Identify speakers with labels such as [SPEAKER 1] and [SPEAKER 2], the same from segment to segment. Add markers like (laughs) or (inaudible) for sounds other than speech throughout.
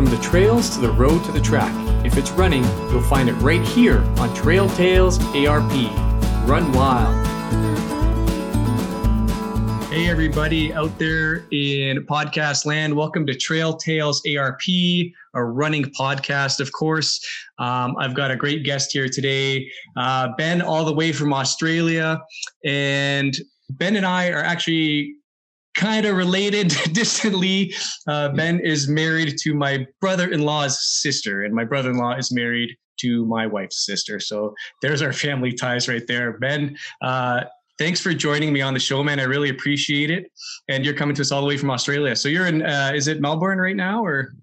[SPEAKER 1] From the trails to the road to the track, if it's running, you'll find it right here on Trail Tales ARP. Run wild. Hey, everybody out there in podcast land. Welcome to Trail Tales ARP, a running podcast, of course. Um, I've got a great guest here today, uh, Ben, all the way from Australia. And Ben and I are actually kind of related (laughs) distantly. Uh, ben is married to my brother in law's sister, and my brother in law is married to my wife's sister. So there's our family ties right there. Ben, uh, thanks for joining me on the show, man. I really appreciate it. And you're coming to us all the way from Australia. So you're in, uh, is it Melbourne right now or?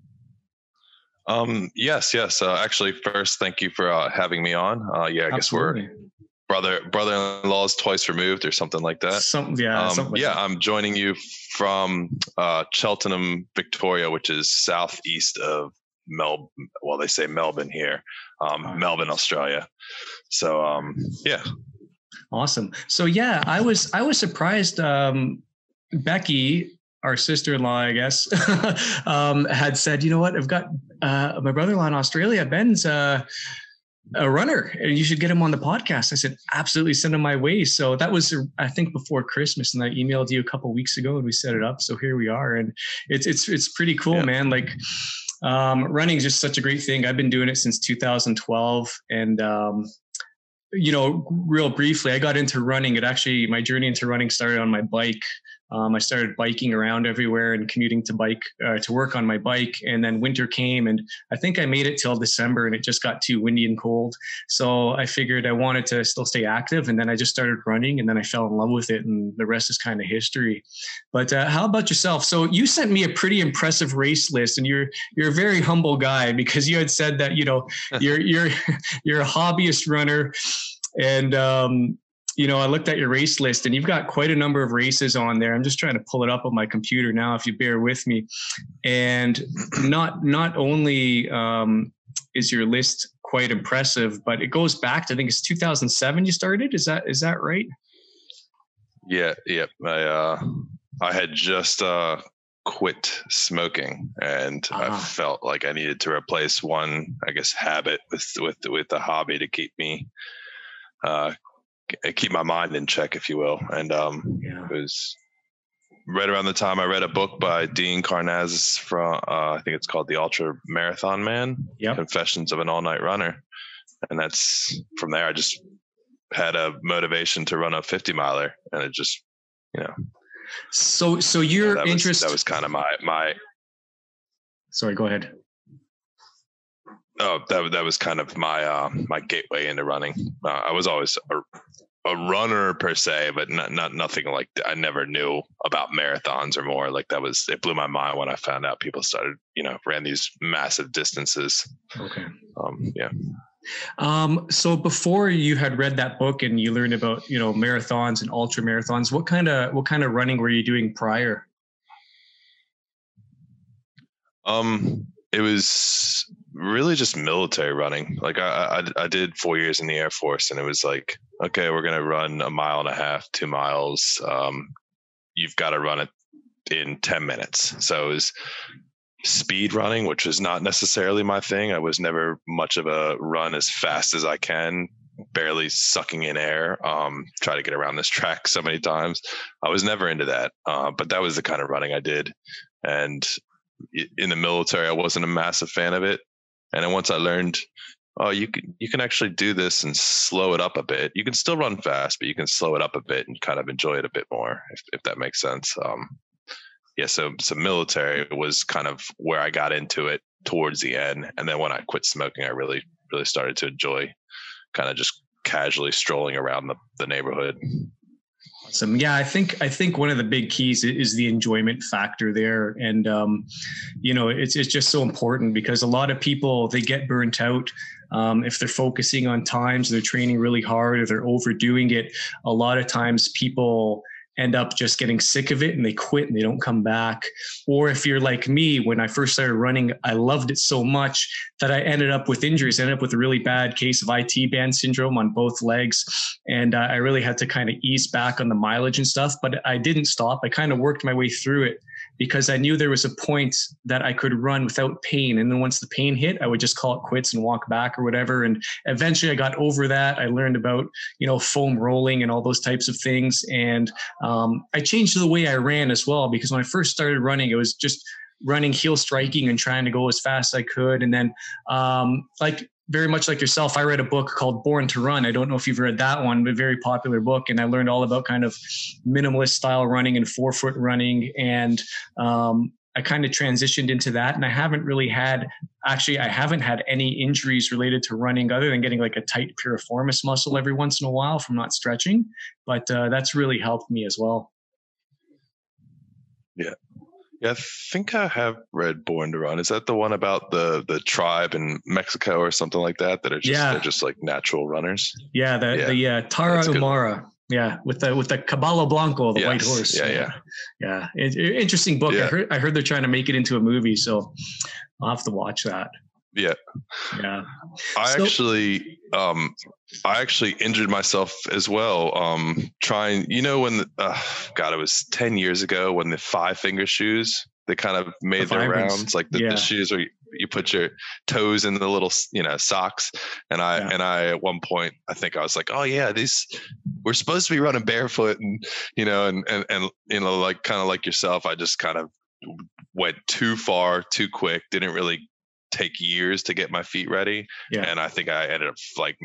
[SPEAKER 2] Um, yes, yes. Uh, actually, first, thank you for uh, having me on. Uh, yeah, I Absolutely. guess we're brother brother-in-laws twice removed or something like that.
[SPEAKER 1] Some, yeah,
[SPEAKER 2] um, yeah. That. I'm joining you from uh, Cheltenham, Victoria, which is southeast of Melbourne. Well, they say Melbourne here, um, Melbourne, Australia. So, um, yeah,
[SPEAKER 1] Awesome. So yeah, I was I was surprised. Um, Becky, our sister-in-law, I guess, (laughs) um, had said, you know what? I've got uh, my brother-in-law in Australia. Ben's uh, a runner, and you should get him on the podcast. I said, absolutely, send him my way. So that was, I think, before Christmas, and I emailed you a couple weeks ago, and we set it up. So here we are, and it's it's it's pretty cool, yeah. man. Like um, running is just such a great thing. I've been doing it since 2012, and um, you know, real briefly, I got into running. It actually, my journey into running started on my bike. Um, I started biking around everywhere and commuting to bike uh, to work on my bike. And then winter came, and I think I made it till December, and it just got too windy and cold. So I figured I wanted to still stay active, and then I just started running, and then I fell in love with it, and the rest is kind of history. But uh, how about yourself? So you sent me a pretty impressive race list, and you're you're a very humble guy because you had said that you know (laughs) you're you're (laughs) you're a hobbyist runner, and um, you know, I looked at your race list and you've got quite a number of races on there. I'm just trying to pull it up on my computer now, if you bear with me. And not not only um, is your list quite impressive, but it goes back to I think it's 2007 you started. Is that is that right?
[SPEAKER 2] Yeah, yeah. I uh, I had just uh, quit smoking, and uh-huh. I felt like I needed to replace one, I guess, habit with with with a hobby to keep me uh, keep my mind in check, if you will. And um, yeah. it was right around the time I read a book by Dean Karnazes from uh, I think it's called The Ultra Marathon Man.
[SPEAKER 1] Yep.
[SPEAKER 2] Confessions of an All Night Runner, and that's from there. I just had a motivation to run a 50 miler, and it just you know.
[SPEAKER 1] So so your
[SPEAKER 2] yeah,
[SPEAKER 1] interest
[SPEAKER 2] was, that was kind of my my.
[SPEAKER 1] Sorry, go ahead.
[SPEAKER 2] Oh, that that was kind of my uh, my gateway into running. Uh, I was always a, a runner per se, but not, not nothing like I never knew about marathons or more. Like that was it blew my mind when I found out people started, you know, ran these massive distances.
[SPEAKER 1] Okay.
[SPEAKER 2] Um, yeah.
[SPEAKER 1] Um, so before you had read that book and you learned about, you know, marathons and ultra marathons, what kind of what kind of running were you doing prior?
[SPEAKER 2] Um, it was really just military running. Like I, I, I did four years in the Air Force, and it was like, okay, we're gonna run a mile and a half, two miles. Um, you've got to run it in ten minutes. So it was speed running, which was not necessarily my thing. I was never much of a run as fast as I can, barely sucking in air. Um, try to get around this track so many times. I was never into that, uh, but that was the kind of running I did. And in the military, I wasn't a massive fan of it. And then once I learned, oh, you can you can actually do this and slow it up a bit. You can still run fast, but you can slow it up a bit and kind of enjoy it a bit more, if if that makes sense. Um, yeah, so so military was kind of where I got into it towards the end, and then when I quit smoking, I really really started to enjoy kind of just casually strolling around the, the neighborhood.
[SPEAKER 1] Awesome. Yeah, I think I think one of the big keys is the enjoyment factor there, and um, you know, it's it's just so important because a lot of people they get burnt out um, if they're focusing on times, they're training really hard, or they're overdoing it. A lot of times, people end up just getting sick of it and they quit and they don't come back. Or if you're like me, when I first started running, I loved it so much that I ended up with injuries. I ended up with a really bad case of IT band syndrome on both legs. And uh, I really had to kind of ease back on the mileage and stuff, but I didn't stop. I kind of worked my way through it because I knew there was a point that I could run without pain. And then once the pain hit, I would just call it quits and walk back or whatever. And eventually I got over that. I learned about, you know, foam rolling and all those types of things. And um, I changed the way I ran as well because when I first started running, it was just running heel striking and trying to go as fast as I could. And then, um, like very much like yourself, I read a book called Born to Run. I don't know if you've read that one, but very popular book. And I learned all about kind of minimalist style running and forefoot running. And um, I kind of transitioned into that. And I haven't really had, actually, I haven't had any injuries related to running other than getting like a tight piriformis muscle every once in a while from not stretching. But uh, that's really helped me as well.
[SPEAKER 2] Yeah. Yeah, I think I have read Born to Run. Is that the one about the the tribe in Mexico or something like that? That are just yeah. they're just like natural runners.
[SPEAKER 1] Yeah, the yeah. the uh, Tarahumara. Yeah, with the with the Caballo Blanco, the yes. white horse.
[SPEAKER 2] Yeah, yeah,
[SPEAKER 1] yeah. It, it, interesting book. Yeah. I heard I heard they're trying to make it into a movie, so I'll have to watch that.
[SPEAKER 2] Yeah.
[SPEAKER 1] Yeah.
[SPEAKER 2] I so, actually um I actually injured myself as well. Um trying you know when the, uh, god it was 10 years ago when the five finger shoes they kind of made the their rounds like the, yeah. the, shoes where you put your toes in the little you know socks and i yeah. and i at one point i think i was like oh yeah these we're supposed to be running barefoot and you know and and, and you know like kind of like yourself i just kind of went too far too quick didn't really take years to get my feet ready. Yeah. And I think I ended up like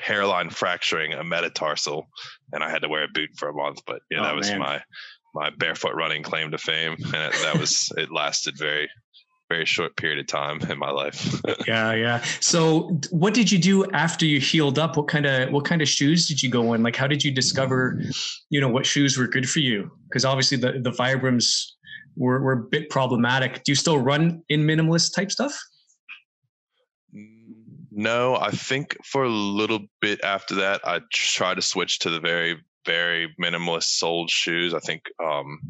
[SPEAKER 2] hairline fracturing a metatarsal and I had to wear a boot for a month. But yeah, oh, that was man. my my barefoot running claim to fame. And it, that was (laughs) it lasted very very short period of time in my life. (laughs)
[SPEAKER 1] yeah, yeah. So, what did you do after you healed up? What kind of what kind of shoes did you go in? Like, how did you discover, you know, what shoes were good for you? Because obviously the the Vibrams were, were a bit problematic. Do you still run in minimalist type stuff?
[SPEAKER 2] No, I think for a little bit after that, I tried to switch to the very, very minimalist soled shoes. I think um,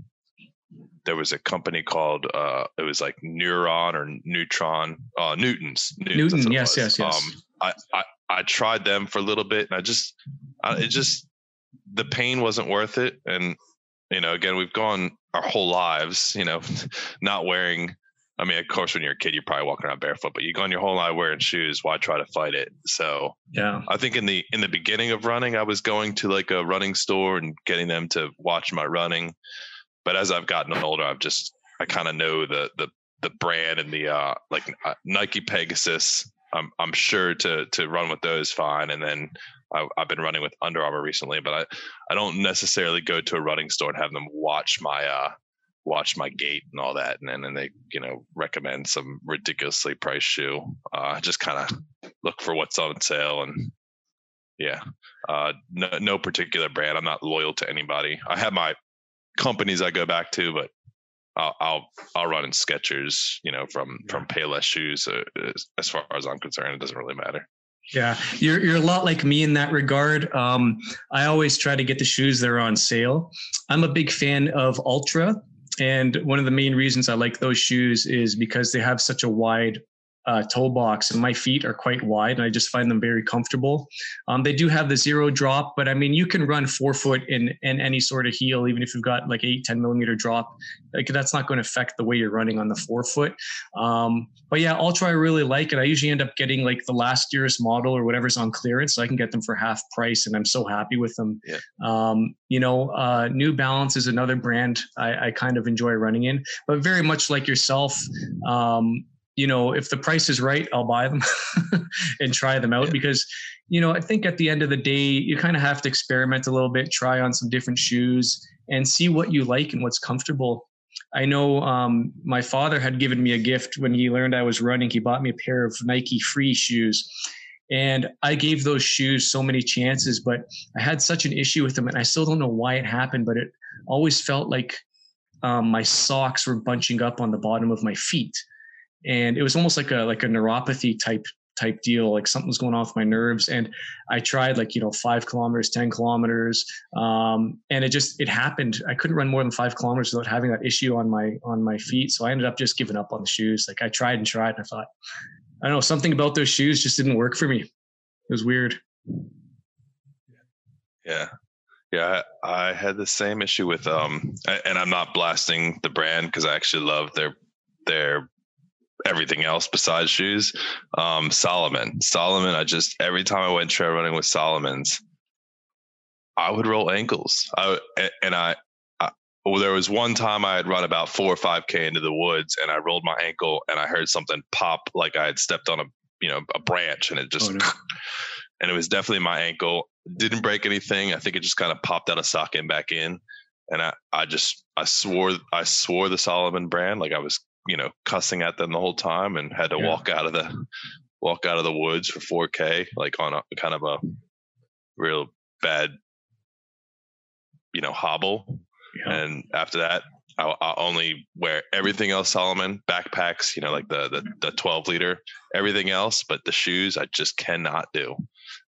[SPEAKER 2] there was a company called uh, it was like Neuron or Neutron, uh, Newtons.
[SPEAKER 1] Newtons Newton, yes, yes, yes. Um,
[SPEAKER 2] I, I I tried them for a little bit, and I just, I, it just, the pain wasn't worth it, and you know, again, we've gone our whole lives, you know, (laughs) not wearing. I mean, of course, when you're a kid, you're probably walking around barefoot, but you've gone your whole life wearing shoes. Why try to fight it? So,
[SPEAKER 1] yeah,
[SPEAKER 2] I think in the in the beginning of running, I was going to like a running store and getting them to watch my running. But as I've gotten older, I've just I kind of know the the the brand and the uh like uh, Nike Pegasus. I'm I'm sure to to run with those fine, and then I, have been running with Under Armour recently, but I, I don't necessarily go to a running store and have them watch my uh, watch my gait and all that, and then they you know recommend some ridiculously priced shoe. Uh, just kind of look for what's on sale and yeah, uh, no, no particular brand. I'm not loyal to anybody. I have my companies I go back to, but I'll I'll, I'll run in Skechers, you know, from from Payless shoes. Uh, as far as I'm concerned, it doesn't really matter.
[SPEAKER 1] Yeah, you're you're a lot like me in that regard. Um, I always try to get the shoes that are on sale. I'm a big fan of Altra, and one of the main reasons I like those shoes is because they have such a wide uh, toe box, and my feet are quite wide, and I just find them very comfortable. Um, they do have the zero drop, but I mean, you can run forefoot in in any sort of heel, even if you've got like eight, 10 millimeter drop. Like that's not going to affect the way you're running on the forefoot. Um, but yeah, Altra, I really like it. I usually end up getting like the last year's model or whatever's on clearance, so I can get them for half price, and I'm so happy with them.
[SPEAKER 2] Yeah.
[SPEAKER 1] Um, you know, uh, New Balance is another brand I, I, kind of enjoy running in, but very much like yourself. Um, you know, if the price is right, I'll buy them (laughs) and try them out because, you know, I think at the end of the day, you kind of have to experiment a little bit, try on some different shoes and see what you like and what's comfortable. I know um, my father had given me a gift when he learned I was running. He bought me a pair of Nike free shoes. And I gave those shoes so many chances, but I had such an issue with them. And I still don't know why it happened, but it always felt like um, my socks were bunching up on the bottom of my feet and it was almost like a like a neuropathy type type deal like something was going on with my nerves. And i tried like you know five kilometers ten kilometers um, and it just it happened. I couldn't run more than five kilometers without having that issue on my on my feet. So i ended up just giving up on the shoes. Like i tried and tried and i thought i don't know something about those shoes just didn't work for me. It was weird.
[SPEAKER 2] Yeah. Yeah, I had the same issue with um, and I'm not blasting the brand because I actually love their their everything else besides shoes. Um, Solomon, Salomon. I just every time I went trail running with Solomons, I would roll ankles. I and I, I well, there was one time I had run about four or five k into the woods, and I rolled my ankle, and I heard something pop like I had stepped on a you know a branch, and it just. Oh, no. (laughs) And it was definitely my ankle. Didn't break anything. I think it just kind of popped out of socket and back in. And I, I just I swore I swore the Solomon brand like I was you know cussing at them the whole time and had to yeah. walk out of the walk out of the woods for 4K like on a kind of a real bad you know hobble. Yeah. And after that, I'll, I'll, only wear everything else Solomon backpacks, you know, like the, the, the 12 liter, everything else, but the shoes I just cannot do.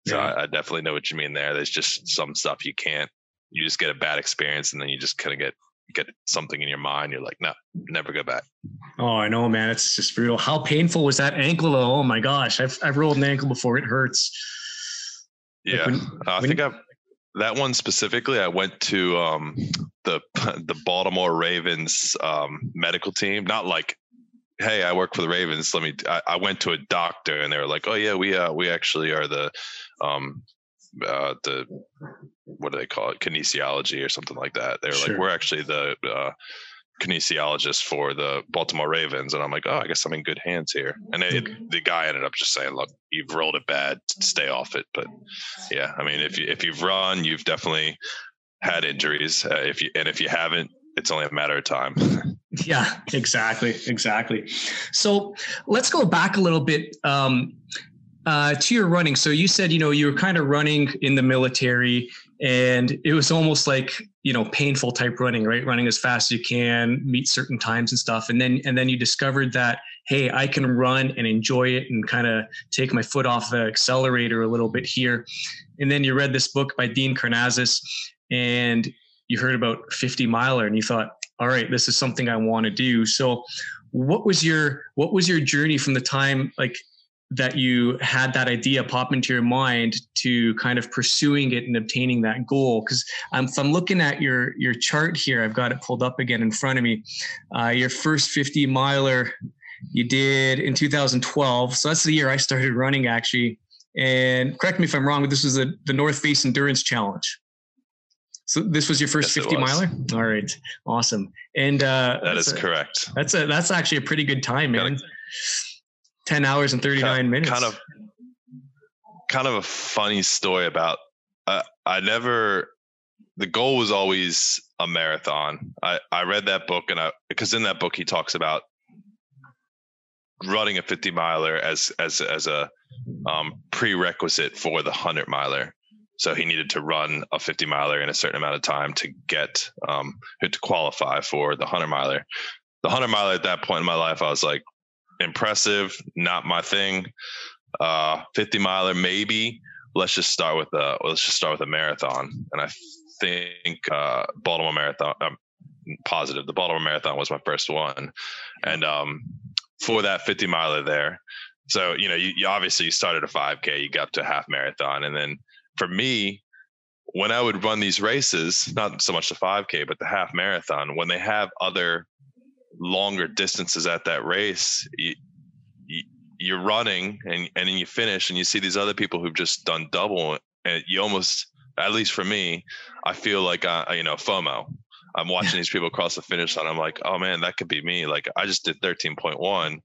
[SPEAKER 2] So yeah. I, I, definitely know what you mean there. There's just some stuff you can't, you just get a bad experience and then you just kind of get, get something in your mind. You're like, no, never go back.
[SPEAKER 1] Oh, I know, man. It's just brutal. How painful was that ankle though? Oh my gosh. I've, I've rolled an ankle before. It hurts.
[SPEAKER 2] Yeah. Like when, I when, think I've, that one specifically, I went to um, the (laughs) the Baltimore Ravens um, medical team. Not like, hey, I work for the Ravens. Let me. I, I, went to a doctor, and they were like, oh yeah, we uh, we actually are the um, uh, the what do they call it kinesiology or something like that. They're sure. like, we're actually the uh, kinesiologist for the Baltimore Ravens, and I'm like, oh, I guess I'm in good hands here. And it, the guy ended up just saying, look, you've rolled it bad, stay off it. But yeah, I mean, if you if you've run, you've definitely had injuries. Uh, if you and if you haven't, it's only a matter of time. (laughs)
[SPEAKER 1] yeah, exactly, exactly. So let's go back a little bit. Um, uh, to your running. So you said, you know, you were kind of running in the military and it was almost like you know painful type running right running as fast as you can meet certain times and stuff and then and then you discovered that hey i can run and enjoy it and kind of take my foot off the accelerator a little bit here and then you read this book by dean karnazes and you heard about 50 miler and you thought all right this is something i want to do so what was your what was your journey from the time like that you had that idea pop into your mind to kind of pursuing it and obtaining that goal. Because um, if i'm looking at your your chart here i've got it pulled up again in front of me. Uh, your first 50 miler you did in 2012 so that's the year i started running actually. And correct me if i'm wrong but this was a, the north face endurance challenge. So this was your first yes, 50 miler? All right. Awesome. And uh,
[SPEAKER 2] that is a, correct.
[SPEAKER 1] that's a that's actually a pretty good time man 10 hours and 39
[SPEAKER 2] kind,
[SPEAKER 1] minutes.
[SPEAKER 2] Kind of, kind of a funny story about, uh, I never, the goal was always a marathon. I, I read that book and I, because in that book, he talks about running a 50 miler as, as, as a um, prerequisite for the 100 miler. So he needed to run a 50 miler in a certain amount of time to get um, to qualify for the 100 miler. The 100 miler at that point in my life, I was like, impressive, not my thing. Uh, 50 miler, maybe. Let's just start with a let's just start with a marathon. And I think uh, Baltimore Marathon. I'm positive the Baltimore Marathon was my first one, and um, for that 50 miler there. So you know, you, you obviously you started a 5K, you got up to a half marathon, and then for me, when I would run these races, not so much the 5K, but the half marathon, when they have other longer distances at that race, you, you, are running and, and then you finish and you see these other people who've just done double and you almost, at least for me, I feel like, I, you know, FOMO. I'm watching these people cross the finish line. I'm like, oh man, that could be me. Like I just did 13.1.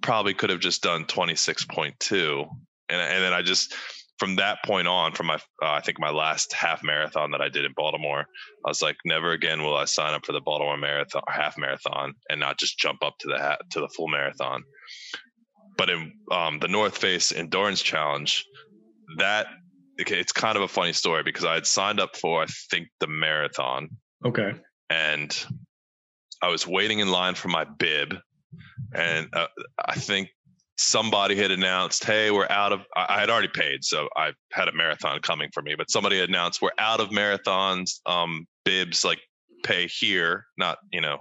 [SPEAKER 2] Probably could have just done 26.2. And, and then I just, from that point on, from my uh, I think my last half marathon that I did in Baltimore, I was like, never again will I sign up for the Baltimore marathon half marathon and not just jump up to the ha- to the full marathon. But in um, the North Face Endurance Challenge, that it's kind of a funny story because I had signed up for I think the marathon.
[SPEAKER 1] Okay.
[SPEAKER 2] And I was waiting in line for my bib, and uh, I think somebody had announced, "Hey, we're out of." I had already paid, so I had a marathon coming for me. But somebody announced, "We're out of marathons. Um, bibs like pay here, not you know,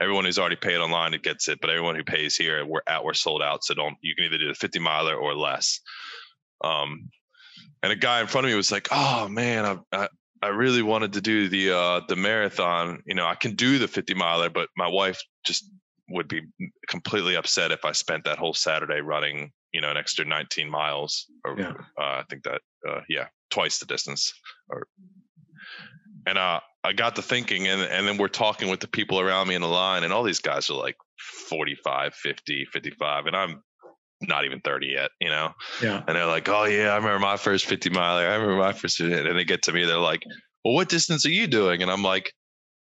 [SPEAKER 2] everyone who's already paid online it gets it, but everyone who pays here, we're out, we're sold out. So don't you can either do the 50 miler or less." Um, and a guy in front of me was like, "Oh man, I, I I really wanted to do the uh the marathon. You know, I can do the 50 miler, but my wife just would be completely upset if I spent that whole Saturday running, you know, an extra 19 miles or yeah. uh, I think that uh, yeah, twice the distance or and uh I got to thinking and and then we're talking with the people around me in the line and all these guys are like 45, 50, 55 and I'm not even 30 yet, you know?
[SPEAKER 1] Yeah.
[SPEAKER 2] And they're like, oh, yeah, I remember my first 50 miler. I remember my first, and they get to me, they're like, well, what distance are you doing? And I'm like,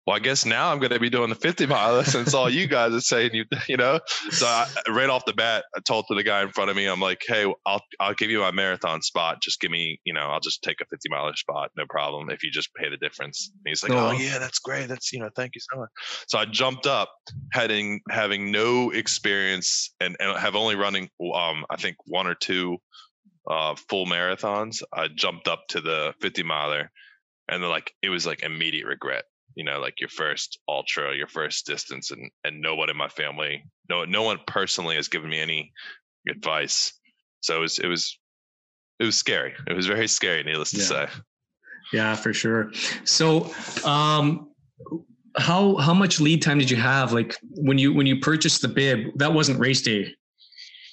[SPEAKER 2] well, I guess now I'm going to be doing the 50 miler (laughs) since all you guys are saying you, you know. So I, right off the bat, I told to the guy in front of me, I'm like, hey, I'll I'll give you my marathon spot. Just give me, you know, I'll just take a 50 miler spot, no problem. If you just pay the difference. And he's like, oh, oh yeah, that's great. That's you know, thank you so much. So I jumped up, heading having no experience and, and have only running, um, I think one or two uh, full marathons. I jumped up to the 50 miler and then like it was like immediate regret you know like your first ultra your first distance and and no one in my family no no one personally has given me any advice. So it was it was it was scary. It was very scary needless yeah. to say.
[SPEAKER 1] Yeah for sure. So um how how much lead time did you have? Like when you when you purchased the bib that wasn't race day.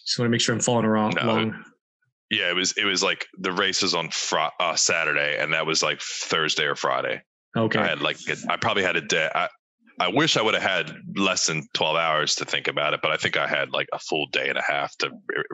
[SPEAKER 1] Just want to make sure i'm following around no, along
[SPEAKER 2] yeah it was it was like the race was on fr- uh, saturday and that was like thursday or friday
[SPEAKER 1] Okay.
[SPEAKER 2] I had like I probably had a day. I, I wish I would have had less than 12 hours to think about it, but I think I had like a full day and a half to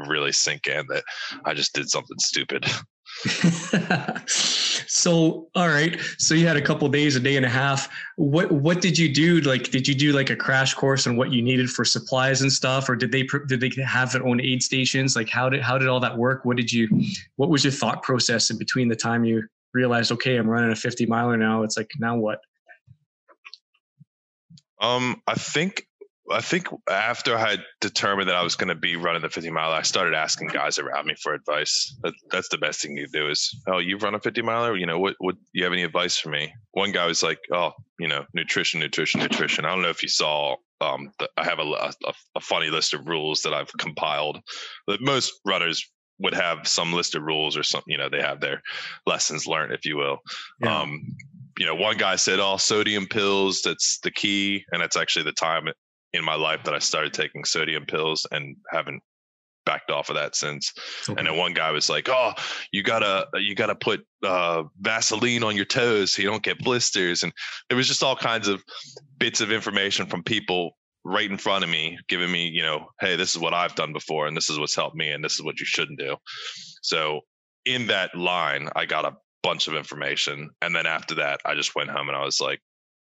[SPEAKER 2] really sink in that I just did something stupid. (laughs) (laughs)
[SPEAKER 1] so all right so you had a couple days a day and a half what what did you do like did you do like a crash course on what you needed for supplies and stuff or did they did they have their own aid stations like how did how did all that work what did you what was your thought process in between the time you realized, okay, I'm running a 50 miler now. It's like, now what?
[SPEAKER 2] Um, I think I think after I had determined that I was going to be running the 50 mile, I started asking guys around me for advice. That, that's the best thing you do is, oh, you've run a 50 miler. You know, what, what, you have any advice for me? One guy was like, oh, you know, nutrition, nutrition, nutrition. I don't know if you saw, um, the, I have a, a, a funny list of rules that I've compiled that most runners would have some list of rules or something. You know, they have their lessons learned, if you will. Yeah. Um, you know, one guy said, "All oh, sodium pills. That's the key," and that's actually the time in my life that I started taking sodium pills and haven't backed off of that since. Okay. And then one guy was like, "Oh, you gotta you gotta put uh, Vaseline on your toes so you don't get blisters." And it was just all kinds of bits of information from people right in front of me, giving me, you know, hey, this is what I've done before, and this is what's helped me, and this is what you shouldn't do. So in that line, I got a bunch of information. And then after that, I just went home and I was like,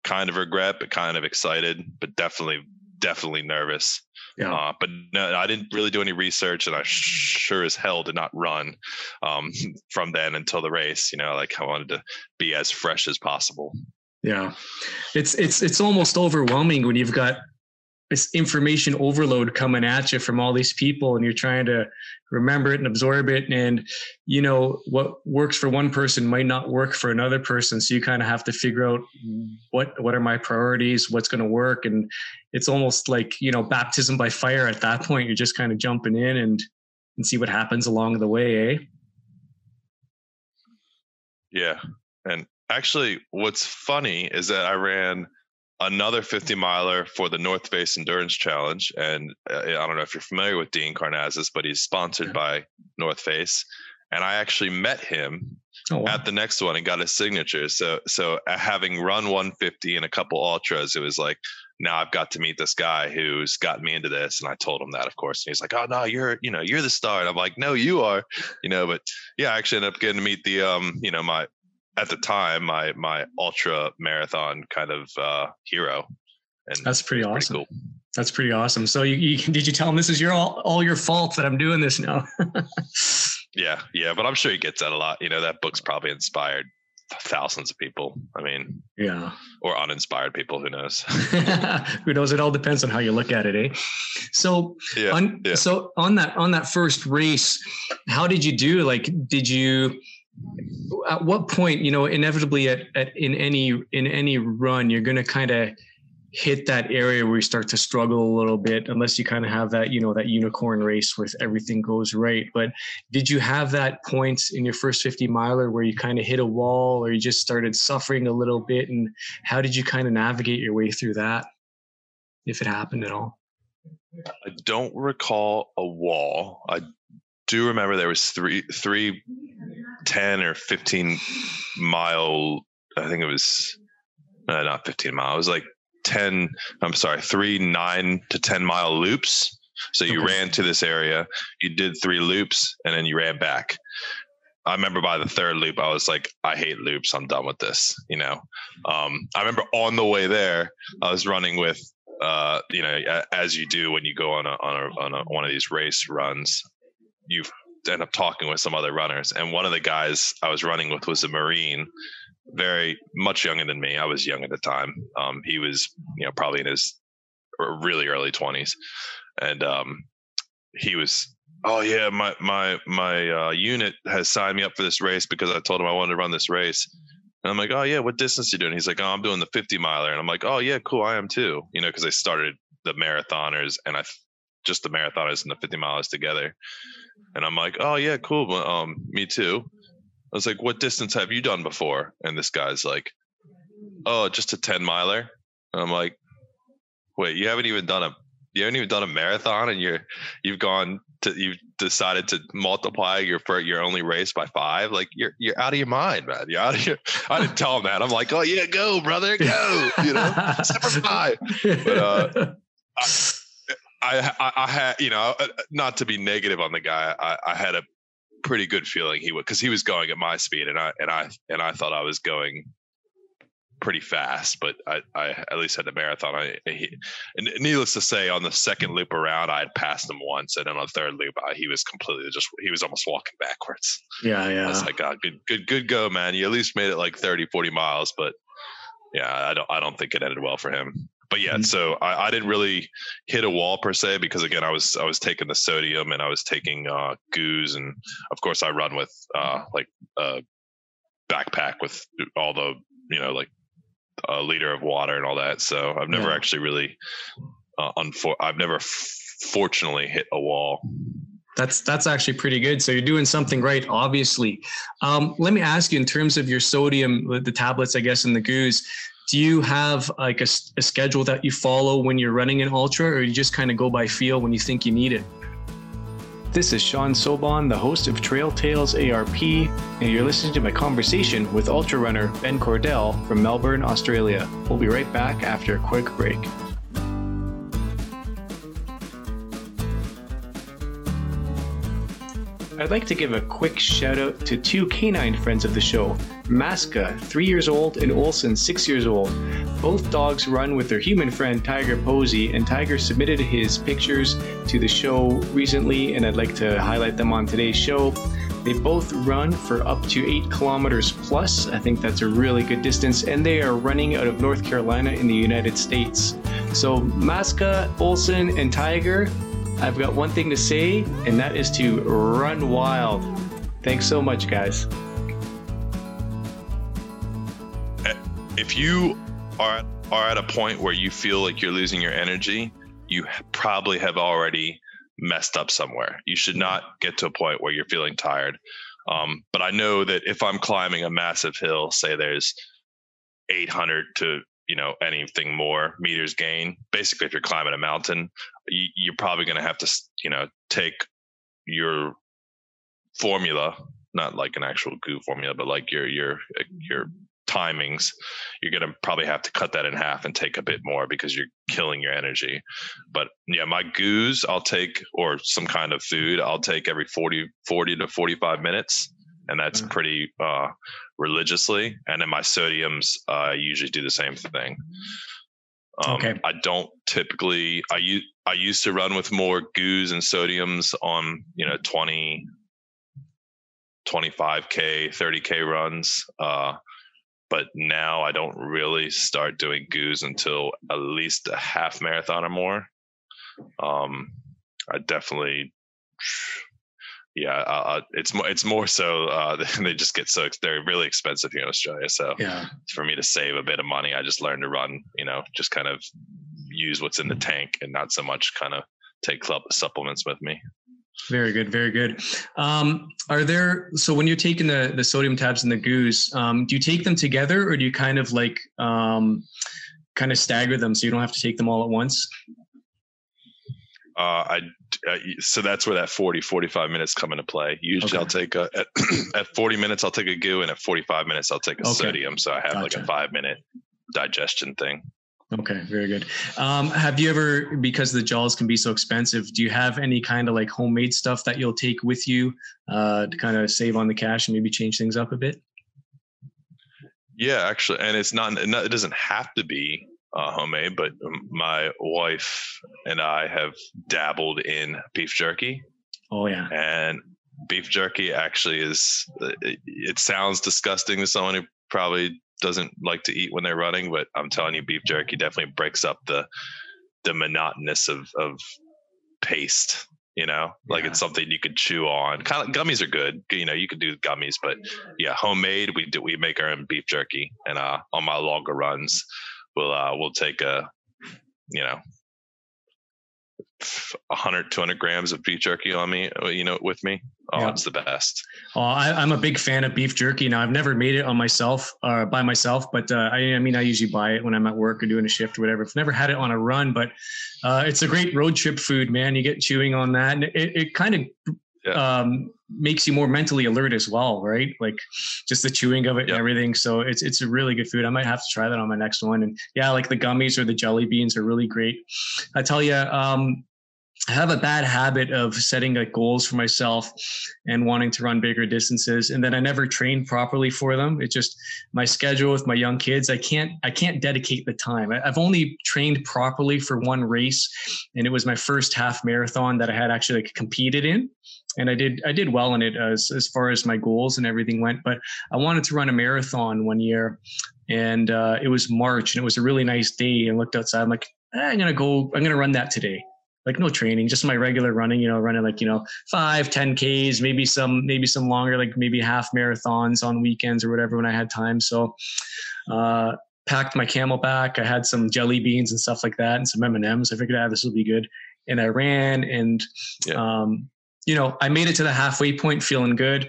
[SPEAKER 2] kind of regret, but kind of excited, but definitely, definitely nervous. Yeah. Uh, but no, I didn't really do any research, and I sure as hell did not run um, (laughs) from then until the race. You know, like I wanted to be as fresh as possible.
[SPEAKER 1] Yeah, it's it's it's almost overwhelming when you've got this information overload coming at you from all these people and you're trying to remember it and absorb it. And you know what works for one person might not work for another person. So you kind of have to figure out what what are my priorities? What's going to work? And it's almost like you know baptism by fire at that point. You're just kind of jumping in and and see what happens along the way eh?
[SPEAKER 2] Yeah. And actually what's funny is that i ran another 50 miler for the North Face Endurance Challenge. And uh, I don't know if you're familiar with Dean Karnazes, but he's sponsored by North Face. And I actually met him oh, wow. at the next one and got his signature. So, so uh, having run 150 and a couple ultras, it was like, now I've got to meet this guy who's gotten me into this. And I told him that, of course. And he's like, Oh no, you're, you know, you're the star. And I'm like, no, you are, you know, but yeah, I actually ended up getting to meet the, um, you know, my, at the time my my ultra marathon kind of uh, hero.
[SPEAKER 1] And that's pretty awesome. Pretty cool. That's pretty awesome. So you, you, did you tell him this is your all, all your fault that I'm doing this now? (laughs)
[SPEAKER 2] yeah, yeah, but I'm sure he gets that a lot. You know, that book's probably inspired thousands of people. I mean,
[SPEAKER 1] yeah,
[SPEAKER 2] or uninspired people. Who knows? (laughs)
[SPEAKER 1] who knows? It all depends on how you look at it, eh? So, yeah, on, yeah. so on that on that first race, how did you do? Like, did you? At what point you know inevitably at, at in any in any run you're going to kind of hit that area where you start to struggle a little bit unless you kind of have that you know that unicorn race where everything goes right. But did you have that point in your first 50 miler where you kind of hit a wall or you just started suffering a little bit? And how did you kind of navigate your way through that if it happened at all?
[SPEAKER 2] I don't recall a wall. I do remember there was three three 10 or 15 mile i think it was uh, not 15 mile it was like 10 i'm sorry three nine to 10 mile loops. So you okay. ran to this area you did three loops and then you ran back. I remember by the third loop i was like i hate loops. I'm done with this you know? Um, i remember on the way there i was running with uh, you know as you do when you go on a, on a, on a, one of these race runs you end up talking with some other runners and one of the guys i was running with was a marine very much younger than me. I was young at the time. Um, he was, you know, probably in his really early twenties, and um, he was, oh yeah, my my my uh, unit has signed me up for this race because I told him I wanted to run this race. And I'm like, oh yeah, what distance are you doing? He's like, oh, I'm doing the 50 miler, and I'm like, oh yeah, cool, I am too. You know, because I started the marathoners and I just the marathoners and the 50 miles together. And I'm like, oh yeah, cool, um, me too. I was like, what distance have you done before? And this guy's like, oh, just a 10 miler. And I'm like, wait, you haven't even done a you haven't even done a marathon and you're you've gone to you've decided to multiply your for your only race by five like you're you're out of your mind man you're out of your i didn't tell him that i'm like oh yeah go brother go you know five but uh (laughs) I, I had you know uh, not to be negative on the guy I, I had a pretty good feeling he would because he was going at my speed and I and I and I thought I was going pretty fast, but I, I at least had the marathon. I he, and needless to say, on the second loop around, I had passed him once, and then on the third loop, I, he was completely just he was almost walking backwards.
[SPEAKER 1] Yeah, yeah.
[SPEAKER 2] I was like, God, good, good, good go, man. You at least made it like 30, 40 miles, but yeah, I don't I don't think it ended well for him but yeah, mm-hmm. so I, I, didn't really hit a wall per se because again, I was I was taking the sodium and I was taking uh, goos, and of course I run with uh, like a backpack with all the you know like a liter of water and all that. So I've never yeah. actually really uh, unfor- I've never f- fortunately hit a wall.
[SPEAKER 1] That's that's actually pretty good. So you're doing something right, obviously. Um, let me ask you, in terms of your sodium, the tablets, I guess, and the goos do you have like a, a, schedule that you follow when you're running an ultra or you just kind of go by feel when you think you need it? This is sean sobon the host of trail tales arp and you're listening to my conversation with ultra runner ben cordell from melbourne australia. We'll be right back after a quick break I'd like to give a quick shout out to two canine friends of the show Maska, three years old, and Olson, six years old. Both dogs run with their human friend Tiger Posey, and Tiger submitted his pictures to the show recently, and I'd like to highlight them on today's show. They both run for up to eight kilometers plus. I think that's a really good distance, and they are running out of North Carolina in the United States. So, Maska, Olson, and Tiger, I've got one thing to say, and that is to run wild. Thanks so much, guys.
[SPEAKER 2] If you are are at a point where you feel like you're losing your energy, you probably have already messed up somewhere. You should not get to a point where you're feeling tired. Um, but I know that if I'm climbing a massive hill, say there's 800 to you know anything more meters gain. Basically if you're climbing a mountain you, are probably going to have to you know take your formula not like an actual goo formula but like your your your timings. You're going to probably have to cut that in half and take a bit more because you're killing your energy. But yeah my goos i'll take or some kind of food i'll take every 40 40 to 45 minutes and that's mm. pretty uh, religiously. And then my sodiums, uh, I usually do the same thing. Um, okay. I don't typically. I use. I used to run with more goos and sodiums on you know 20, 25k, 30k runs. Uh, but now I don't really start doing goos until at least a half marathon or more. Um, I definitely yeah, uh, it's more it's more so uh, (laughs) they just get so they're really expensive here in Australia. So
[SPEAKER 1] yeah,
[SPEAKER 2] for me to save a bit of money, I just learned to run. You know, just kind of use what's in the tank and not so much kind of take club supplements with me.
[SPEAKER 1] Very good, very good. Um, are there so when you're taking the the sodium tabs and the goos, um, do you take them together or do you kind of like um, kind of stagger them so you don't have to take them all at once?
[SPEAKER 2] Uh, I uh, so that's where that 40 45 minutes come into play usually okay. i'll take a at, (clears throat) at, 40 minutes i'll take a goo and at 45 minutes i'll take a okay. sodium so i have gotcha. like a five minute digestion thing
[SPEAKER 1] okay very good um, have you ever because the gels can be so expensive do you have any kind of like homemade stuff that you'll take with you uh, to kind of save on the cash and maybe change things up a bit
[SPEAKER 2] yeah actually and it's not it doesn't have to be uh, homemade, but my wife and I have dabbled in beef jerky.
[SPEAKER 1] Oh yeah,
[SPEAKER 2] and beef jerky actually is. Uh, it, it sounds disgusting to someone who probably doesn't like to eat when they're running, but I'm telling you, beef jerky definitely breaks up the the monotonous of of paste. You know, like yeah. it's something you could chew on. Kind of gummies are good. You know, you could do gummies, but yeah, homemade. We do we make our own beef jerky, and uh, on my longer runs, we'll uh, we'll take a you know 100 200 grams of beef jerky on me uh, you know with me. Oh yeah. it's the best.
[SPEAKER 1] Oh I, am a big fan of beef jerky. Now i've never made it on myself uh, by myself but uh, I, I, mean i usually buy it when i'm at work or doing a shift or whatever. I've never had it on a run but uh, it's a great road trip food man. You get chewing on that and it, it kind of yeah. um, makes you more mentally alert as well, right? Like just the chewing of it and everything. So it's it's a really good food. I might have to try that on my next one. And yeah, like the gummies or the jelly beans are really great. I tell you, um, I have a bad habit of setting like goals for myself and wanting to run bigger distances and then I never train properly for them. It's just my schedule with my young kids, I can't I can't dedicate the time. I've only trained properly for one race and it was my first half marathon that I had actually like competed in and I did I did well in it as as far as my goals and everything went. But I wanted to run a marathon one year, and uh, it was March, and it was a really nice day. And looked outside, I'm like, eh, I'm gonna go, I'm gonna run that today. Like no training, just my regular running. You know, running like you know five, ten ks, maybe some maybe some longer, like maybe half marathons on weekends or whatever when I had time. So. Uh, packed my CamelBak. I had some jelly beans and stuff like that, and some M and M's. I figured, ah, this will be good. And I ran, and yeah. um, you know, I made it to the halfway point feeling good.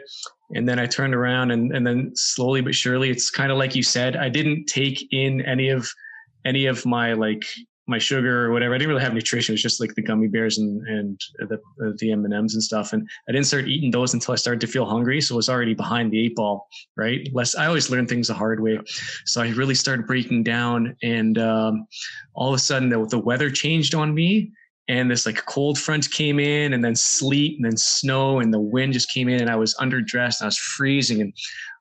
[SPEAKER 1] And then I turned around and, and then slowly but surely, it's kind of like you said, I didn't take in any of any of my like my sugar or whatever. I didn't really have nutrition. It was just like the gummy bears and and the the M and M's and stuff. And I didn't start eating those until I started to feel hungry. So I was already behind the eight ball, right? Less. I always learn things the hard way. So I really started breaking down, and um, all of a sudden the, the weather changed on me, and this like cold front came in and then sleet and then snow and the wind just came in and I was underdressed and I was freezing and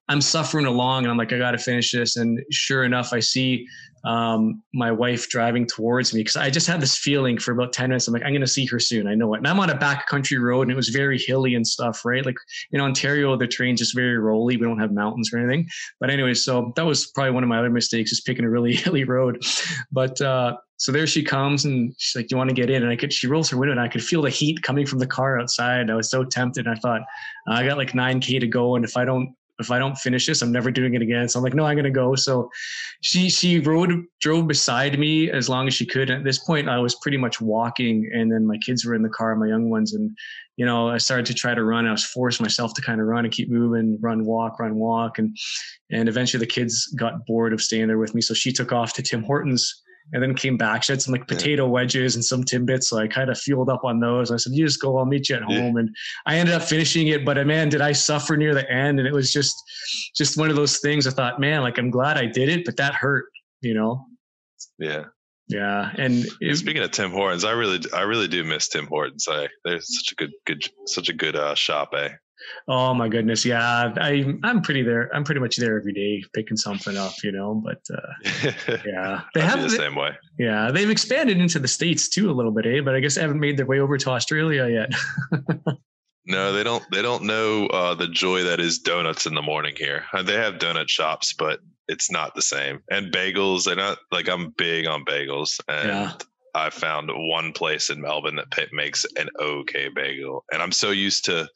[SPEAKER 1] I'm suffering along and I'm like, I got to finish this. And sure enough, I see um, my wife driving towards me because I just had this feeling for about 10 minutes. I'm like, I'm going to see her soon. I know it. And I'm on a back country road and it was very hilly and stuff, right? Like in Ontario, the terrain's just very rolly. We don't have mountains or anything. But anyway, so that was probably one of my other mistakes, just picking a really (laughs) hilly road. But uh, so there she comes and she's like, Do you want to get in? And I could, she rolls her window and I could feel the heat coming from the car outside. I was so tempted. I thought, I got like 9K to go. And if I don't if I don't finish this, I'm never doing it again. So I'm like, no, I'm gonna go. So she she rode drove beside me as long as she could. At this point, I was pretty much walking, and then my kids were in the car, my young ones, and you know, I started to try to run. I was forced myself to kind of run and keep moving, run, walk, run, walk, and and eventually the kids got bored of staying there with me. So she took off to Tim Hortons and then came back. She had some like potato wedges and some Timbits. So I kind of fueled up on those. I said, you just go, I'll meet you at home. And I ended up finishing it, but uh, man, did I suffer near the end. And it was just, just one of those things I thought, man, like I'm glad I did it, but that hurt, you know?
[SPEAKER 2] Yeah.
[SPEAKER 1] Yeah, and
[SPEAKER 2] it, speaking of Tim Hortons, I really, I really do miss Tim Hortons. I there's such a good, good, such a good uh, shop, eh?
[SPEAKER 1] Oh my goodness, yeah. I I'm pretty there. I'm pretty much there every day picking something up, you know. But uh, (laughs) yeah,
[SPEAKER 2] they have the same way.
[SPEAKER 1] Yeah, they've expanded into the states too a little bit, eh? But I guess they haven't made their way over to Australia yet. (laughs)
[SPEAKER 2] no, they don't. They don't know uh, the joy that is donuts in the morning here. Uh, they have donut shops, but it's not the same. And bagels, they're not like I'm big on bagels, and yeah. I found one place in Melbourne that makes an okay bagel, and I'm so used to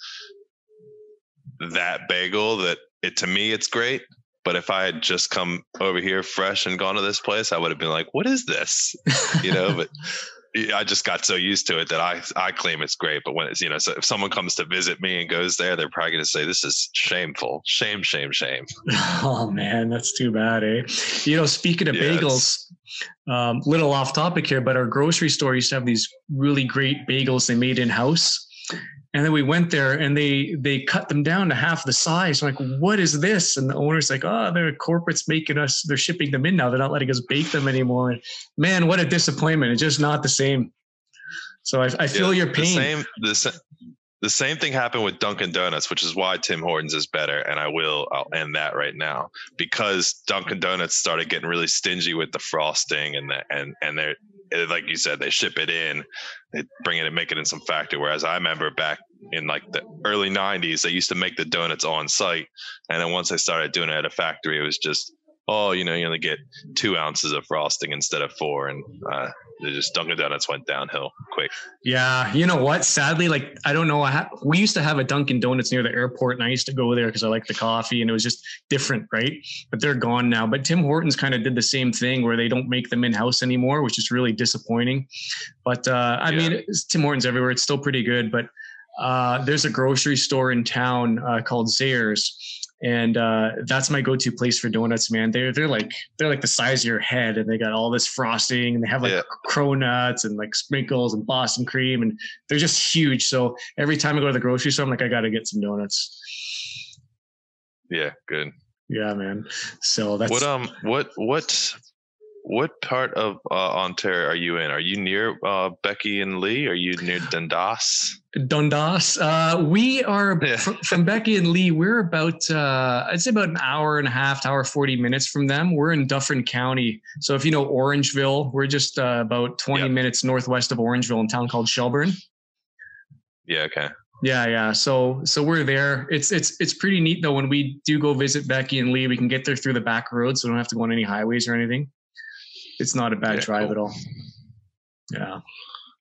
[SPEAKER 2] that bagel that it to me it's great. But if I had just come over here fresh and gone to this place, I would have been like, "What is this?" You know. but (laughs) I just got so used to it that I I claim it's great. But when it's you know, so if someone comes to visit me and goes there, they're probably going to say this is shameful, shame, shame, shame. (laughs)
[SPEAKER 1] Oh man, that's too bad, eh? You know, speaking of yeah, bagels, um, little off topic here, but our grocery store used to have these really great bagels they made in house. And then we went there and they they cut them down to half the size. I'm like, what is this? And the owner's like, oh, they're corporate's making us, they're shipping them in now. They're not letting us bake them anymore. And man, what a disappointment. It's just not the same. So I, I feel yeah, your pain.
[SPEAKER 2] The same, the, the same thing happened with Dunkin' Donuts, which is why Tim Hortons is better. And I will, I'll end that right now because Dunkin' Donuts started getting really stingy with the frosting and the, and, and they're, like you said, they ship it in, they bring it and make it in some factory. Whereas I remember back in like the early 90s, they used to make the donuts on site. And then once they started doing it at a factory, it was just, oh, you know, you only get two ounces of frosting instead of four. And uh, just Dunkin' Donuts went downhill quick.
[SPEAKER 1] Yeah, you know what? Sadly, like I don't know. I ha- we used to have a Dunkin' Donuts near the airport, and I used to go there because I like the coffee, and it was just different, right? But they're gone now. But Tim Hortons kind of did the same thing where they don't make them in house anymore, which is really disappointing. But uh, I yeah. mean, Tim Hortons everywhere. It's still pretty good, but. Uh, there's a grocery store in town uh, called Zehrs, and uh, that's my go-to place for donuts, man. They're they're like they're like the size of your head, and they got all this frosting, and they have like yeah. cronuts and like sprinkles and Boston cream, and they're just huge. So every time I go to the grocery store, I'm like, I got to get some donuts.
[SPEAKER 2] Yeah, good.
[SPEAKER 1] Yeah, man. So that's
[SPEAKER 2] what um what what what part of uh, Ontario are you in? Are you near uh, Beckie and Lee? Are you near Dundas?
[SPEAKER 1] Dundas. Uh, we are yeah. fr- from Becky and Lee. We're about uh, I'd say about an hour and a half, hour forty minutes from them. We're in Dufferin County. So if you know Orangeville, we're just uh, about twenty yep. minutes northwest of Orangeville, in a town called Shelburne.
[SPEAKER 2] Yeah. Okay.
[SPEAKER 1] Yeah, yeah. So so we're there. It's it's it's pretty neat though. When we do go visit Becky and Lee, we can get there through the back roads, so we don't have to go on any highways or anything it's not a bad yeah, drive cool. at all. Yeah.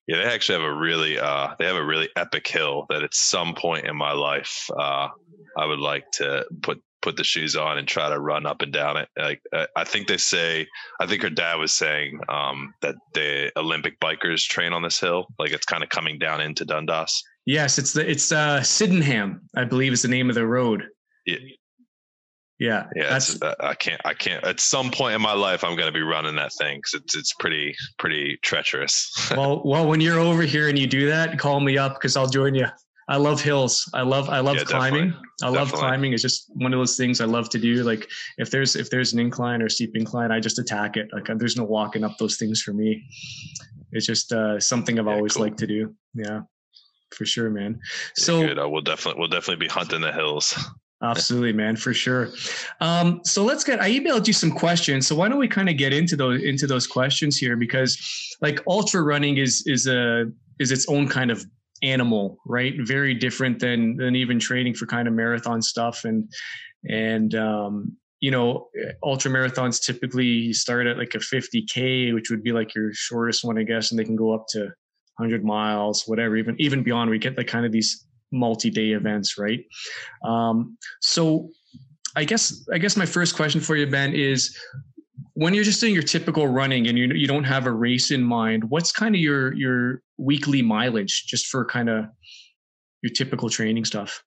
[SPEAKER 2] Yeah, they actually have a really uh they have a really epic hill that at some point in my life uh I would like to put put the shoes on and try to run up and down it. Like I think they say, I think her dad was saying um, that the Olympic bikers train on this hill. Like it's kind of coming down into Dundas.
[SPEAKER 1] Yes, it's the it's uh, Sydenham, I believe, is the name of the road.
[SPEAKER 2] Yeah,
[SPEAKER 1] yeah,
[SPEAKER 2] yeah. That's, uh, I can't. I can't. At some point in my life, I'm going to be running that thing because it's it's pretty pretty treacherous. (laughs)
[SPEAKER 1] well, well, when you're over here and you do that, call me up because I'll join you. I love hills. I love I love yeah, climbing. Definitely. I love definitely. climbing. It's just one of those things I love to do. Like if there's if there's an incline or steep incline, I just attack it. Like there's no walking up those things for me. It's just uh, something I've yeah, always cool. liked to do. Yeah, for sure, man. So
[SPEAKER 2] yeah, we'll definitely we'll definitely be hunting the hills.
[SPEAKER 1] Absolutely, man, for sure. Um, so let's get. I emailed you some questions. So why don't we kind of get into those into those questions here? Because like ultra running is is a is its own kind of animal, right? Very different than than even training for kind of marathon stuff. And and um, you know, ultra marathons typically start at like a 50k, which would be like your shortest one, I guess, and they can go up to 100 miles, whatever. Even even beyond, we get like kind of these multi-day events, right? Um, so I guess I guess my first question for you, Ben, is when you're just doing your typical running and you you don't have a race in mind, what's kind of your your weekly mileage just for kind of your typical training stuff?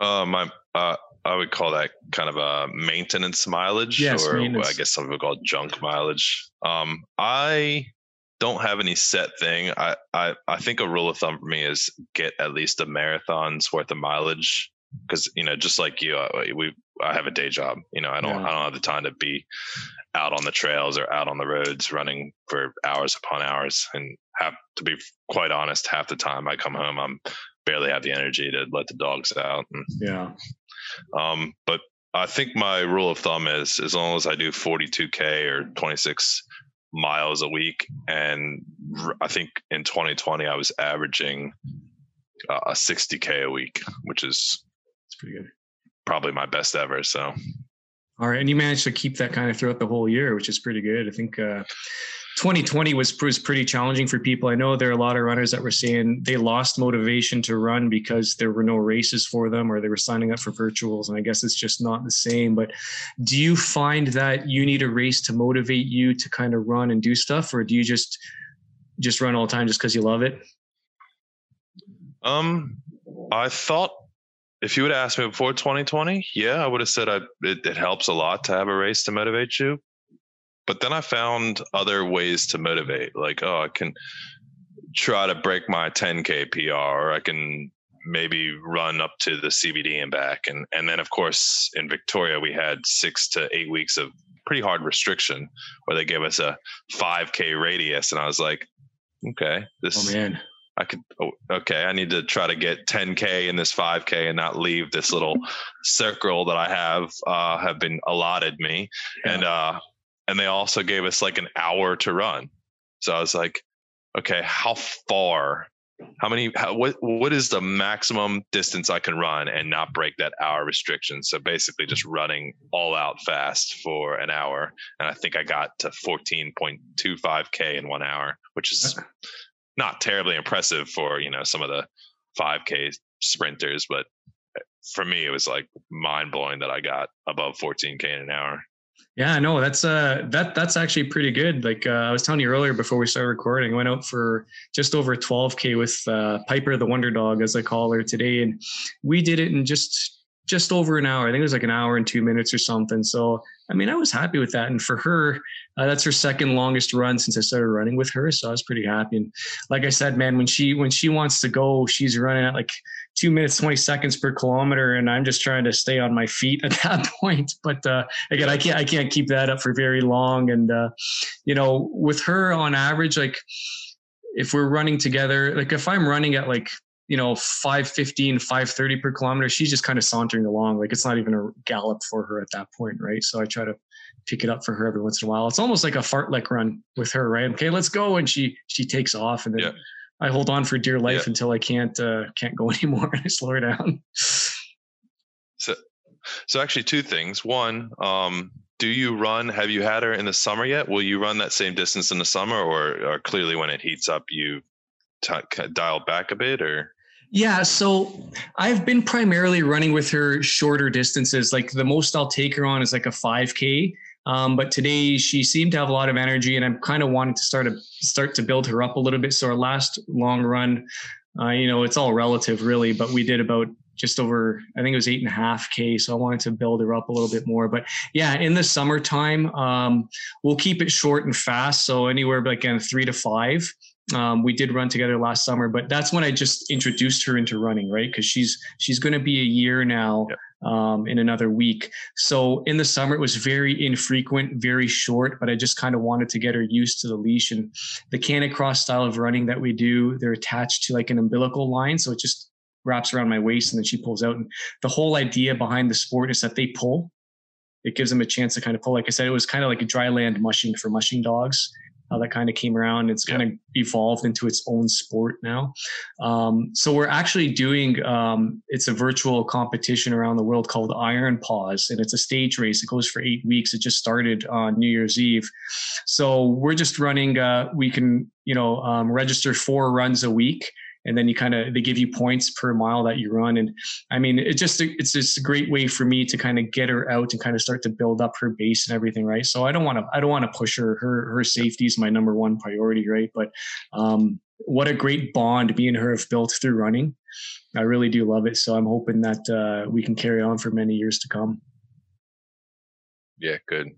[SPEAKER 2] Uh, my uh, I would call that kind of a maintenance mileage,
[SPEAKER 1] yes,
[SPEAKER 2] or
[SPEAKER 1] maintenance.
[SPEAKER 2] I guess some people call it junk mileage. Um, I don't have any set thing. I, I, I think a rule of thumb for me is get at least a marathon's worth of mileage because you know just like you, I, we I have a day job. You know, I don't yeah. I don't have the time to be out on the trails or out on the roads running for hours upon hours. And have to be quite honest, half the time I come home, I'm barely have the energy to let the dogs out. And,
[SPEAKER 1] yeah.
[SPEAKER 2] Um, but I think my rule of thumb is as long as I do 42k or 26 miles a week, and I think in 2020 I was averaging uh, a 60k a week, which is
[SPEAKER 1] it's pretty good.
[SPEAKER 2] Probably my best ever. So
[SPEAKER 1] All right, and you managed to keep that kind of throughout the whole year, which is pretty good. I think uh, 2020 was was pretty challenging for people. I know there are a lot of runners that were saying they lost motivation to run because there were no races for them, or they were signing up for virtuals, and I guess it's just not the same. But do you find that you need a race to motivate you to kind of run and do stuff, or do you just just run all the time just because you love it?
[SPEAKER 2] Um, I thought if you would ask me before 2020, yeah, I would have said I, it, it helps a lot to have a race to motivate you. But then I found other ways to motivate, like oh, I can try to break my 10k PR, or I can maybe run up to the CBD and back, and and then of course in Victoria we had six to eight weeks of pretty hard restriction where they gave us a 5k radius, and I was like, okay, this
[SPEAKER 1] oh man
[SPEAKER 2] I could oh, okay, I need to try to get 10k in this 5k and not leave this little circle that I have uh, have been allotted me. Yeah. And uh and they also gave us like an hour to run. So I was like, okay, how far how many how, what what is the maximum distance I can run and not break that hour restriction? So basically just running all out fast for an hour. And I think I got to 14.25k in 1 hour, which is not terribly impressive for you know some of the 5K sprinters, but eh, for me it was like mind blowing that I got above 14K in an hour.
[SPEAKER 1] Yeah, no, that's uh that that's actually pretty good. Like uh, I was telling you earlier before we started recording, I went out for just over 12k with uh, Piper the Wonder Dog, as I call her today, and we did it in just just over an hour. I think it was like an hour and two minutes or something. So, I mean, I was happy with that. And for her, uh, that's her second longest run since I started running with her. So I was pretty happy. And like I said, man, when she when she wants to go, she's running at like two minutes twenty seconds per kilometer, and I'm just trying to stay on my feet at (laughs) that point. But uh, again, I can't I can't keep that up for very long. And uh, you know, with her on average, like if we're running together, like if I'm running at like you know 515 530 per kilometer she's just kind of sauntering along like it's not even a gallop for her at that point right? So i try to pick it up for her every once in a while. It's almost like a fartlek run with her right? Okay let's go and she she takes off and then yeah. i hold on for dear life yeah. until i can't uh can't go (laughs) anymore and i slow her down.
[SPEAKER 2] So so actually two things. One um do you run have you had her in the summer yet? Will you run that same distance in the summer or, or clearly when it heats up you t- dial back a bit or
[SPEAKER 1] yeah, so I've been primarily running with her shorter distances. Like the most I'll take her on is like a 5K. Um, but today she seemed to have a lot of energy, and I'm kind of wanting to start to start to build her up a little bit. So our last long run, uh, you know, it's all relative really, but we did about just over, I think it was eight and a half K. So I wanted to build her up a little bit more. But yeah, in the summertime, um, we'll keep it short and fast. So anywhere like in three to five. Um, we did run together last summer, but that's when I just introduced her into running, right? Because she's she's going to be a year now yep. um, in another week. So in the summer it was very infrequent, very short, but I just kind of wanted to get her used to the leash and the canicross style of running that we do. They're attached to like an umbilical line, so it just wraps around my waist and then she pulls out. And the whole idea behind the sport is that they pull. It gives them a chance to kind of pull. Like I said, it was kind of like a dry land mushing for mushing dogs how that kind of came around. It's kind of evolved into its own sport now. Um, so we're actually doing um, it's a virtual competition around the world called Iron Paws, and it's a stage race. It goes for eight weeks. It just started on New Year's Eve. So we're just running. Uh, we can you know um, register four runs a week and then you kind of they give you points per mile that you run. And i mean it just it's just a great way for me to kind of get her out and kind of start to build up her base and everything right? So i don't want to i don't want to push her her her safety is my number one priority right? But um what a great bond me and her have built through running. I really do love it. So i'm hoping that uh, we can carry on for many years to come.
[SPEAKER 2] Yeah good.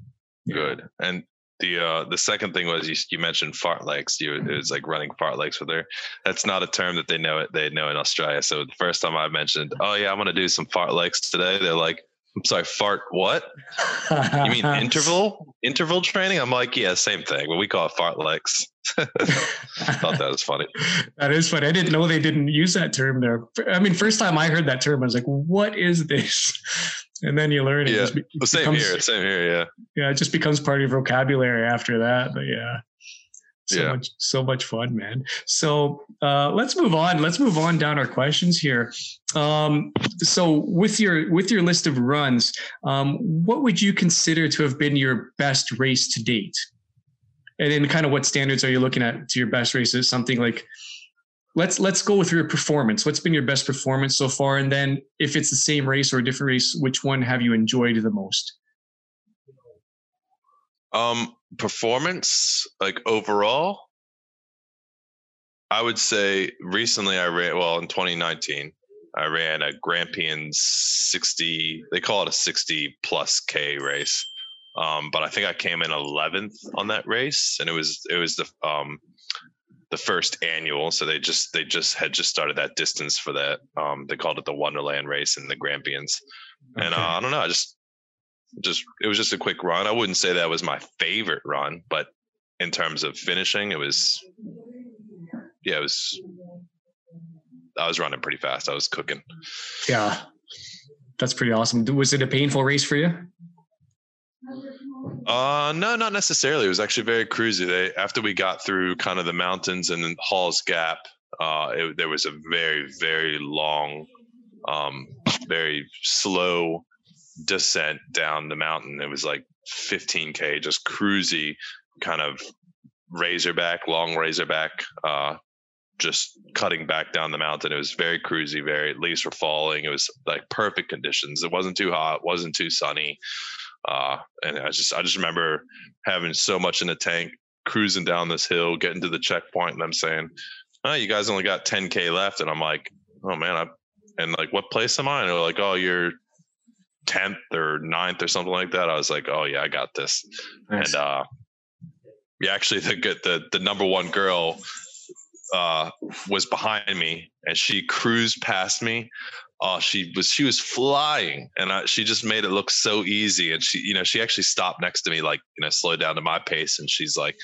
[SPEAKER 2] Yeah. good. And the uh, the second thing was you, you mentioned fartleks. You it was like running fartleks with her. That's not a term that they know it they know in Australia. So the first time I mentioned, oh yeah, I'm gonna do some fartleks today, they're like, I'm sorry, fart what? you mean (laughs) interval interval training? I'm like, yeah, same thing, but we call it fartleks. I (laughs) thought that was funny.
[SPEAKER 1] that is funny. I didn't know they didn't use that term there. I mean, first time I heard that term, I was like, what is this? And then you learn.
[SPEAKER 2] Yeah, it same becomes, here. Same here. Yeah.
[SPEAKER 1] Yeah, it just becomes part of your vocabulary after that. But yeah. So
[SPEAKER 2] Yeah.
[SPEAKER 1] much, so much fun, man. So uh, let's move on. Let's move on down our questions here. Um, so with your with your list of runs, um, what would you consider to have been your best race to date? And then, kind of, what standards are you looking at to your best races? Something like let's let's go with your performance. What's been your best performance so far? And then, if it's the same race or a different race, which one have you enjoyed the most?
[SPEAKER 2] Um, performance, like overall, I would say recently I ran well in 2019. I ran a Grampians 60. They call it a 60 plus K race, um, but I think I came in 11th on that race, and it was it was the um, the first annual. So they just they just had just started that distance for that. Um, they called it the Wonderland race in the Grampians, and uh, I don't know. I just just it was just a quick run. I wouldn't say that was my favorite run, but in terms of finishing, it was yeah, it was I was running pretty fast. I was cooking.
[SPEAKER 1] Yeah, that's pretty awesome. Was it a painful race for you?
[SPEAKER 2] Uh no, not necessarily. It was actually very cruisy. They after we got through kind of the mountains and then Hall's Gap, uh it, there was a very very long um very slow descent down the mountain. It was like 15k just cruisy kind of razorback, long razorback uh just cutting back down the mountain. It was very cruisy, very leaves were falling. It was like perfect conditions. It wasn't too hot, wasn't too sunny. Uh, and I just I just remember having so much in the tank, cruising down this hill, getting to the checkpoint, and I'm saying, "Oh, you guys only got 10k left," and I'm like, "Oh man, I," and like, "What place am I?" And they're like, "Oh, you're 10th or 9th or something like that." I was like, "Oh yeah, I got this."
[SPEAKER 1] Nice.
[SPEAKER 2] And uh, yeah, actually, the good the the number one girl uh, was behind me, and she cruised past me. Oh, she was she was flying, and I, she just made it look so easy. And she, you know, she actually stopped next to me, like you know, slowed down to my pace, and she's like.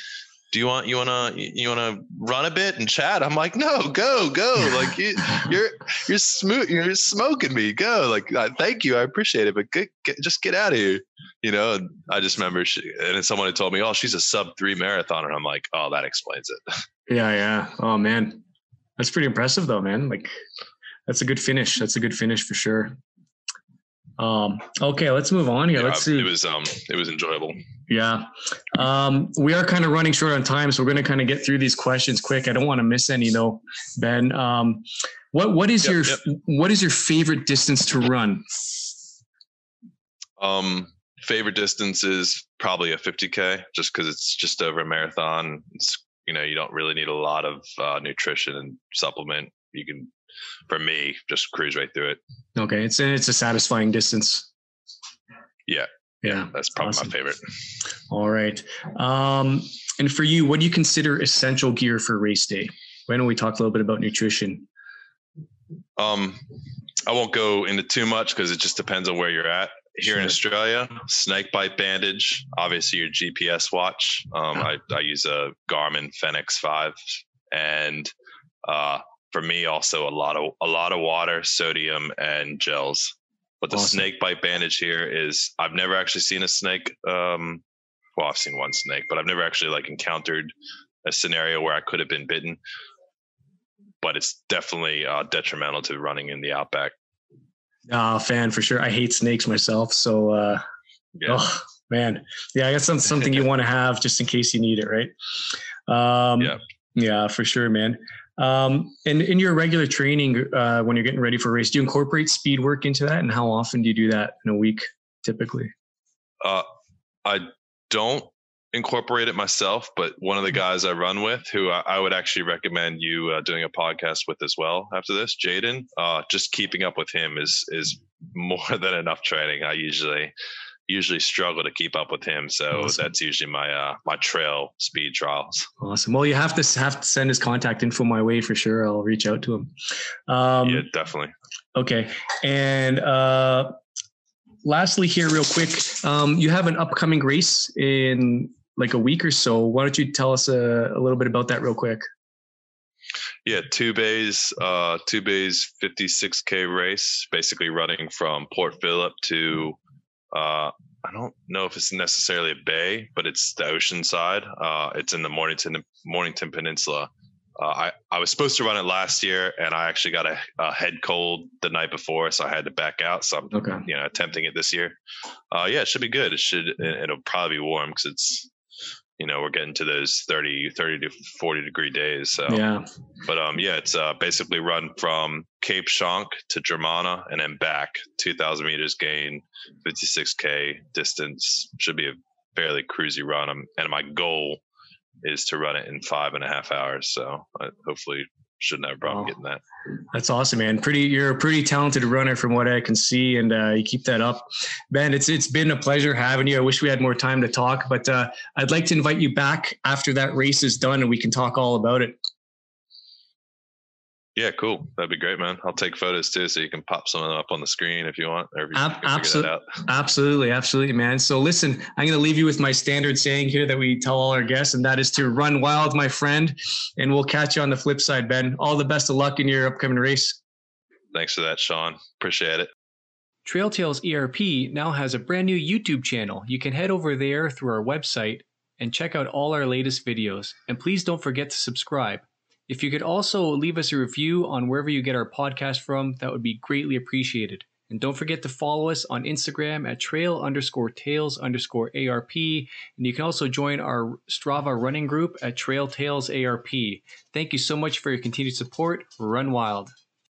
[SPEAKER 2] Do you want you wanna you wanna run a bit and chat? I'm like, no, go, go. Like you, (laughs) you're you're smooth, you're smoking me. Go. Like, thank you, I appreciate it, but get, get, just get out of here you know, and I just remember, she, and then someone had told me, "Oh, she's a sub three marathoner." And I'm like, "Oh, that explains it." (laughs)
[SPEAKER 1] Yeah, yeah. Oh man, that's pretty impressive though, man. Like, that's a good finish. That's a good finish for sure. Um, okay, let's move on here.
[SPEAKER 2] Yeah,
[SPEAKER 1] let's see.
[SPEAKER 2] It was um, it was enjoyable.
[SPEAKER 1] Yeah. Um, we are kind of running short on time, so we're going to kind of get through these questions quick. I don't want to miss any though, Ben. Um, what what is
[SPEAKER 2] Yep,
[SPEAKER 1] your
[SPEAKER 2] yep.
[SPEAKER 1] what is your favorite distance to run?
[SPEAKER 2] Um, favorite distance is probably a 50k, just because it's just over a marathon. It's you know, you don't really need a lot of uh, nutrition and supplement. You can, for me, just cruise right through it.
[SPEAKER 1] Okay, it's it's a satisfying distance.
[SPEAKER 2] Yeah.
[SPEAKER 1] Yeah.
[SPEAKER 2] That's probably
[SPEAKER 1] Awesome.
[SPEAKER 2] my favorite.
[SPEAKER 1] All right. Um, and for you, what do you consider essential gear for race day? Why don't we talk a little bit about nutrition?
[SPEAKER 2] Um, I won't go into too much because it just depends on where you're at. Here in Australia, snake bite bandage, obviously your GPS watch. Um, I, I use a Garmin Fenix 5 and uh, for me also a lot of a lot of water, sodium and gels. But the
[SPEAKER 1] Awesome.
[SPEAKER 2] snake bite bandage here is I've never actually seen a snake um well I've seen one snake, but I've never actually like encountered a scenario where I could have been bitten. But it's definitely uh, detrimental to running in the outback.
[SPEAKER 1] Ah, fan for sure. I hate snakes myself, so uh,
[SPEAKER 2] Yeah.
[SPEAKER 1] oh man, yeah, I guess that's something you (laughs) want to have just in case you need it, right? Um,
[SPEAKER 2] Yeah.
[SPEAKER 1] yeah, for sure, man. Um, and in your regular training, uh, when you're getting ready for a race, do you incorporate speed work into that? And how often do you do that in a week, typically?
[SPEAKER 2] Uh, I don't incorporate it myself, but one of the guys I run with, who I, I would actually recommend you uh, doing a podcast with as well after this, Jaden. Uh, just keeping up with him is is (laughs) more than enough training. I usually usually struggle to keep up with him, so
[SPEAKER 1] Awesome.
[SPEAKER 2] that's usually my uh, my trail speed trials.
[SPEAKER 1] Awesome. Well, you have to have to send his contact info my way for sure. I'll reach out to him. Um,
[SPEAKER 2] yeah, definitely.
[SPEAKER 1] Okay. And uh, lastly, here, real quick, um, you have an upcoming race in like a week or so. Why don't you tell us a, a little bit about that, real quick?
[SPEAKER 2] Yeah, two bays, uh, two bays, 56k race, basically running from Port Phillip to Uh, I don't know if it's necessarily a bay, but it's the ocean side. Uh, it's in the Mornington Mornington Peninsula. Uh, I I was supposed to run it last year, and I actually got a, a, head cold the night before, so I had to back out. So I'm okay. you know attempting it this year. Uh, yeah, it should be good. It should. It'll probably be warm because it's you know we're getting to those 30 30 to 40 degree days so.
[SPEAKER 1] Yeah.
[SPEAKER 2] But um yeah it's uh basically run from cape schanck to Dromana and then back 2000 meters gain 56k distance. Should be a fairly cruisy run. Um, and my goal is to run it in five and a half hours so uh, hopefully shouldn't have a problem getting that.
[SPEAKER 1] That's awesome, man. Pretty, you're a pretty talented runner from what I can see, and uh, you keep that up, Ben. It's it's been a pleasure having you. I wish we had more time to talk, but uh, I'd like to invite you back after that race is done, and we can talk all about it.
[SPEAKER 2] Yeah, cool. That'd be great, man. I'll take photos too, so you can pop some of them up on the screen if you want. Or if you Ab-
[SPEAKER 1] absolutely, absolutely, absolutely, man. So listen, I'm going to leave you with my standard saying here that we tell all our guests, and that is to run wild, my friend. And we'll catch you on the flip side, Ben. All the best of luck in your upcoming race.
[SPEAKER 2] Thanks for that, Sean. Appreciate it.
[SPEAKER 1] Trail Tales ERP now has a brand new YouTube channel. You can head over there through our website and check out all our latest videos. And please don't forget to subscribe. If you could also leave us a review on wherever you get our podcast from, that would be greatly appreciated. And don't forget to follow us on Instagram at trail underscore tales underscore ARP. And you can also join our Strava running group at Trail Tales ARP. Thank you so much for your continued support. Run wild.